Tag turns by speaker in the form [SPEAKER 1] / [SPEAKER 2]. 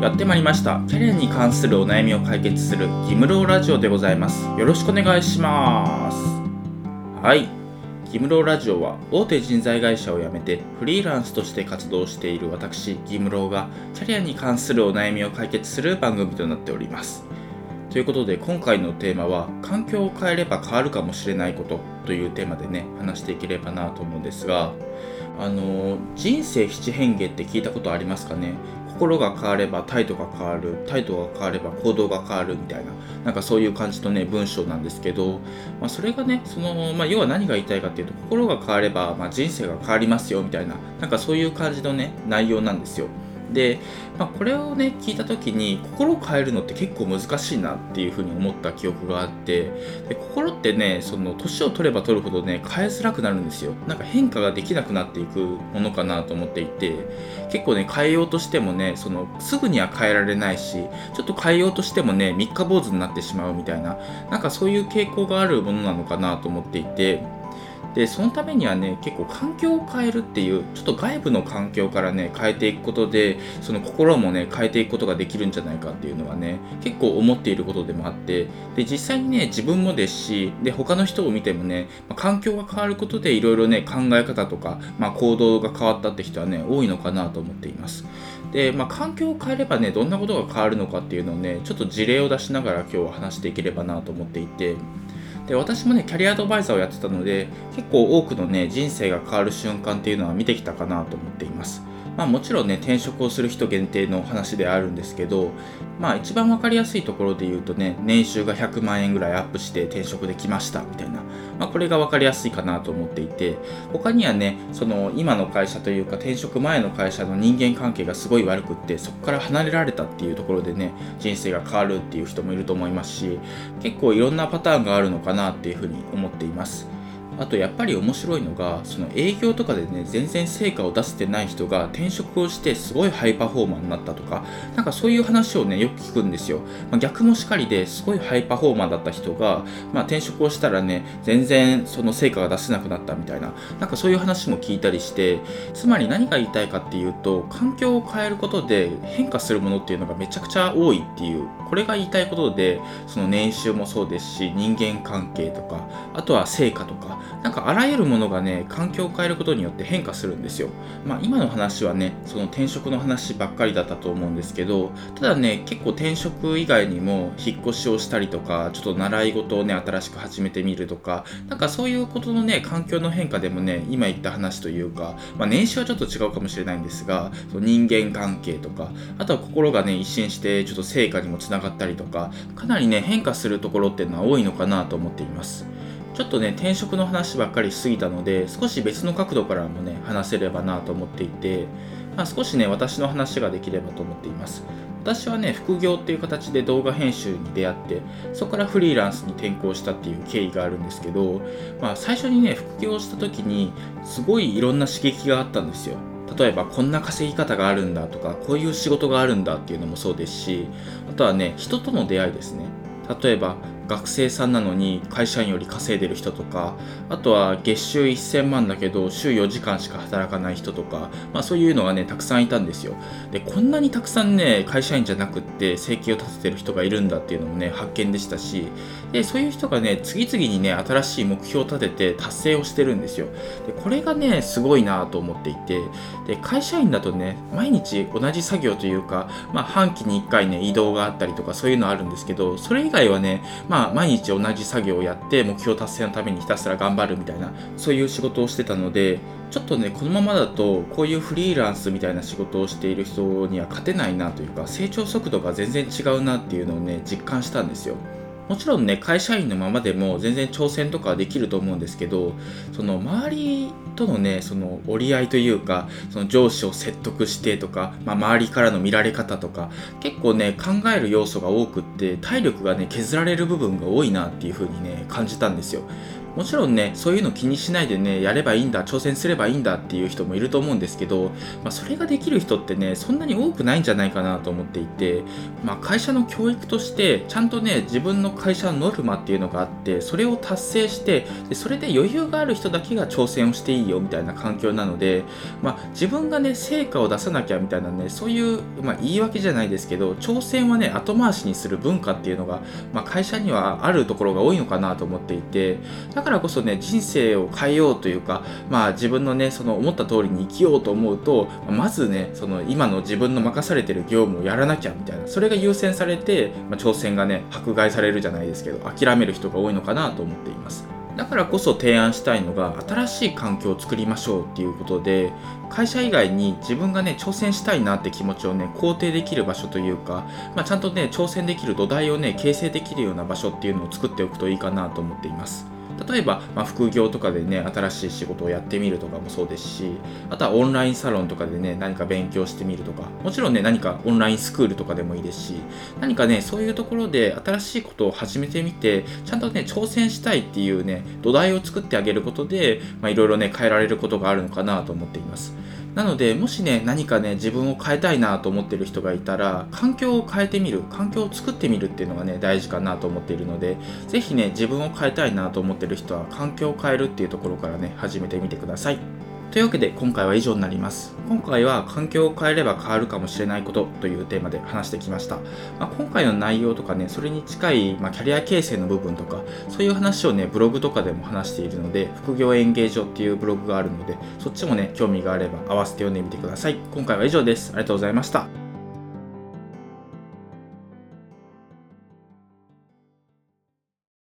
[SPEAKER 1] やってまいりました。キャリアに関するお悩みを解決するギムローラジオでございます。よろしくお願いします。はい。ギムローラジオは大手人材会社を辞めてフリーランスとして活動している私ギムローがキャリアに関するお悩みを解決する番組となっております。ということで今回のテーマは環境を変えれば変わるかもしれないことというテーマでね話していければなと思うんですがあの人生七変化って聞いたことありますかね？心が変われば態度が変わる態度が変われば行動が変わるみたいななんかそういう感じのね文章なんですけど、まあ、それがねその、まあ、要は何が言いたいかっていうと心が変われば、まあ、人生が変わりますよみたいななんかそういう感じのね内容なんですよ。で、まあ、これをね聞いた時に心を変えるのって結構難しいなっていうふうに思った記憶があってで心ってねその年を取れば取るほどね変えづらくなるんですよ。なんか変化ができなくなっていくものかなと思っていて結構ね変えようとしてもねそのすぐには変えられないしちょっと変えようとしてもね三日坊主になってしまうみたいななんかそういう傾向があるものなのかなと思っていてでそのためにはね結構環境を変えるっていうちょっと外部の環境からね変えていくことでその心もね変えていくことができるんじゃないかっていうのはね結構思っていることでもあってで実際にね自分もですしで他の人を見てもね、まあ、環境が変わることでいろいろね考え方とか、まあ、行動が変わったって人はね多いのかなと思っています。で、まあ、環境を変えればねどんなことが変わるのかっていうのをねちょっと事例を出しながら今日は話していければなと思っていてで私もねキャリアアドバイザーをやってたので結構多くのね人生が変わる瞬間っていうのは見てきたかなと思っています。まあ、もちろんね転職をする人限定の話であるんですけどまあ一番分かりやすいところで言うとね年収が100万円ぐらいアップして転職できましたみたいな、まあ、これが分かりやすいかなと思っていて他にはねその今の会社というか転職前の会社の人間関係がすごい悪くってそこから離れられたっていうところでね人生が変わるっていう人もいると思いますし結構いろんなパターンがあるのかなっていうふうに思っています。あとやっぱり面白いのがその営業とかでね全然成果を出せてない人が転職をしてすごいハイパフォーマーになったとかなんかそういう話をねよく聞くんですよ、まあ、逆もしかりですごいハイパフォーマーだった人が、まあ、転職をしたらね全然その成果が出せなくなったみたいななんかそういう話も聞いたりしてつまり何が言いたいかっていうと環境を変えることで変化するものっていうのがめちゃくちゃ多いっていうこれが言いたいことでその年収もそうですし人間関係とかあとは成果とかなんかあらゆるものがね環境を変えることによって変化するんですよ。まあ今の話はねその転職の話ばっかりだったと思うんですけどただね結構転職以外にも引っ越しをしたりとかちょっと習い事をね新しく始めてみるとかなんかそういうことのね環境の変化でもね今言った話というか、まあ、年収はちょっと違うかもしれないんですがその人間関係とかあとは心がね一新してちょっと成果にもつながったりとかかなりね変化するところっていうのは多いのかなと思っています。ちょっとね転職の話ばっかりしすぎたので少し別の角度からもね話せればなと思っていて、まあ、少しね私の話ができればと思っています。私はね副業っていう形で動画編集に出会ってそこからフリーランスに転向したっていう経緯があるんですけど、まあ、最初にね副業した時にすごいいろんな刺激があったんですよ。例えばこんな稼ぎ方があるんだとかこういう仕事があるんだっていうのもそうですしあとはね人との出会いですね。例えば学生さんなのに会社員より稼いでる人とかあとは月収1000万だけど週4時間しか働かない人とか、まあ、そういうのがねたくさんいたんですよ。でこんなにたくさんね会社員じゃなくって生計を立ててる人がいるんだっていうのもね発見でしたしでそういう人がね次々にね新しい目標を立てて達成をしてるんですよ。でこれがねすごいなと思っていてで会社員だとね毎日同じ作業というか、まあ、半期に1回ね移動があったりとかそういうのあるんですけどそれ以外はねまあまあ、毎日同じ作業をやって目標達成のためにひたすら頑張るみたいなそういう仕事をしてたのでちょっとねこのままだとこういうフリーランスみたいな仕事をしている人には勝てないなというか成長速度が全然違うなっていうのをね実感したんですよ。もちろんね会社員のままでも全然挑戦とかできると思うんですけどその周りとのねその折り合いというかその上司を説得してとか、まあ、周りからの見られ方とか結構ね考える要素が多くって体力がね削られる部分が多いなっていう風にね感じたんですよ。もちろんねそういうの気にしないでねやればいいんだ挑戦すればいいんだっていう人もいると思うんですけど、まあ、それができる人ってねそんなに多くないんじゃないかなと思っていて、まあ、会社の教育としてちゃんとね自分の会社のノルマっていうのがあってそれを達成してでそれで余裕がある人だけが挑戦をしていいよみたいな環境なので、まあ、自分がね成果を出さなきゃみたいなねそういう、まあ、言い訳じゃないですけど挑戦はね後回しにする文化っていうのが、まあ、会社にはあるところが多いのかなと思っていてだからこそね人生を変えようというか、まあ、自分のねその思った通りに生きようと思うとまずねその今の自分の任されてる業務をやらなきゃみたいなそれが優先されて、まあ、挑戦がね迫害されるじゃないですけど諦める人が多いのかなと思っています。だからこそ提案したいのが新しい環境を作りましょうっていうことで会社以外に自分がね挑戦したいなって気持ちをね肯定できる場所というか、まあ、ちゃんとね挑戦できる土台をね形成できるような場所っていうのを作っておくといいかなと思っています。例えば、まあ、副業とかでね新しい仕事をやってみるとかもそうですしあとはオンラインサロンとかでね何か勉強してみるとかもちろんね何かオンラインスクールとかでもいいですし何かねそういうところで新しいことを始めてみてちゃんとね挑戦したいっていうね土台を作ってあげることでいろいろね変えられることがあるのかなと思っています。なのでもしね何かね自分を変えたいなと思ってる人がいたら環境を変えてみる環境を作ってみるっていうのがね大事かなと思っているので是非ね自分を変えたいなと思ってる人は環境を変えるっていうところからね始めてみてください。というわけで今回は以上になります。今回は環境を変えれば変わるかもしれないことというテーマで話してきました。まあ、今回の内容とかね、それに近い、まあ、キャリア形成の部分とか、そういう話をね、ブログとかでも話しているので、副業演芸場っていうブログがあるので、そっちもね、興味があれば合わせて読んでみてください。今回は以上です。ありがとうございました。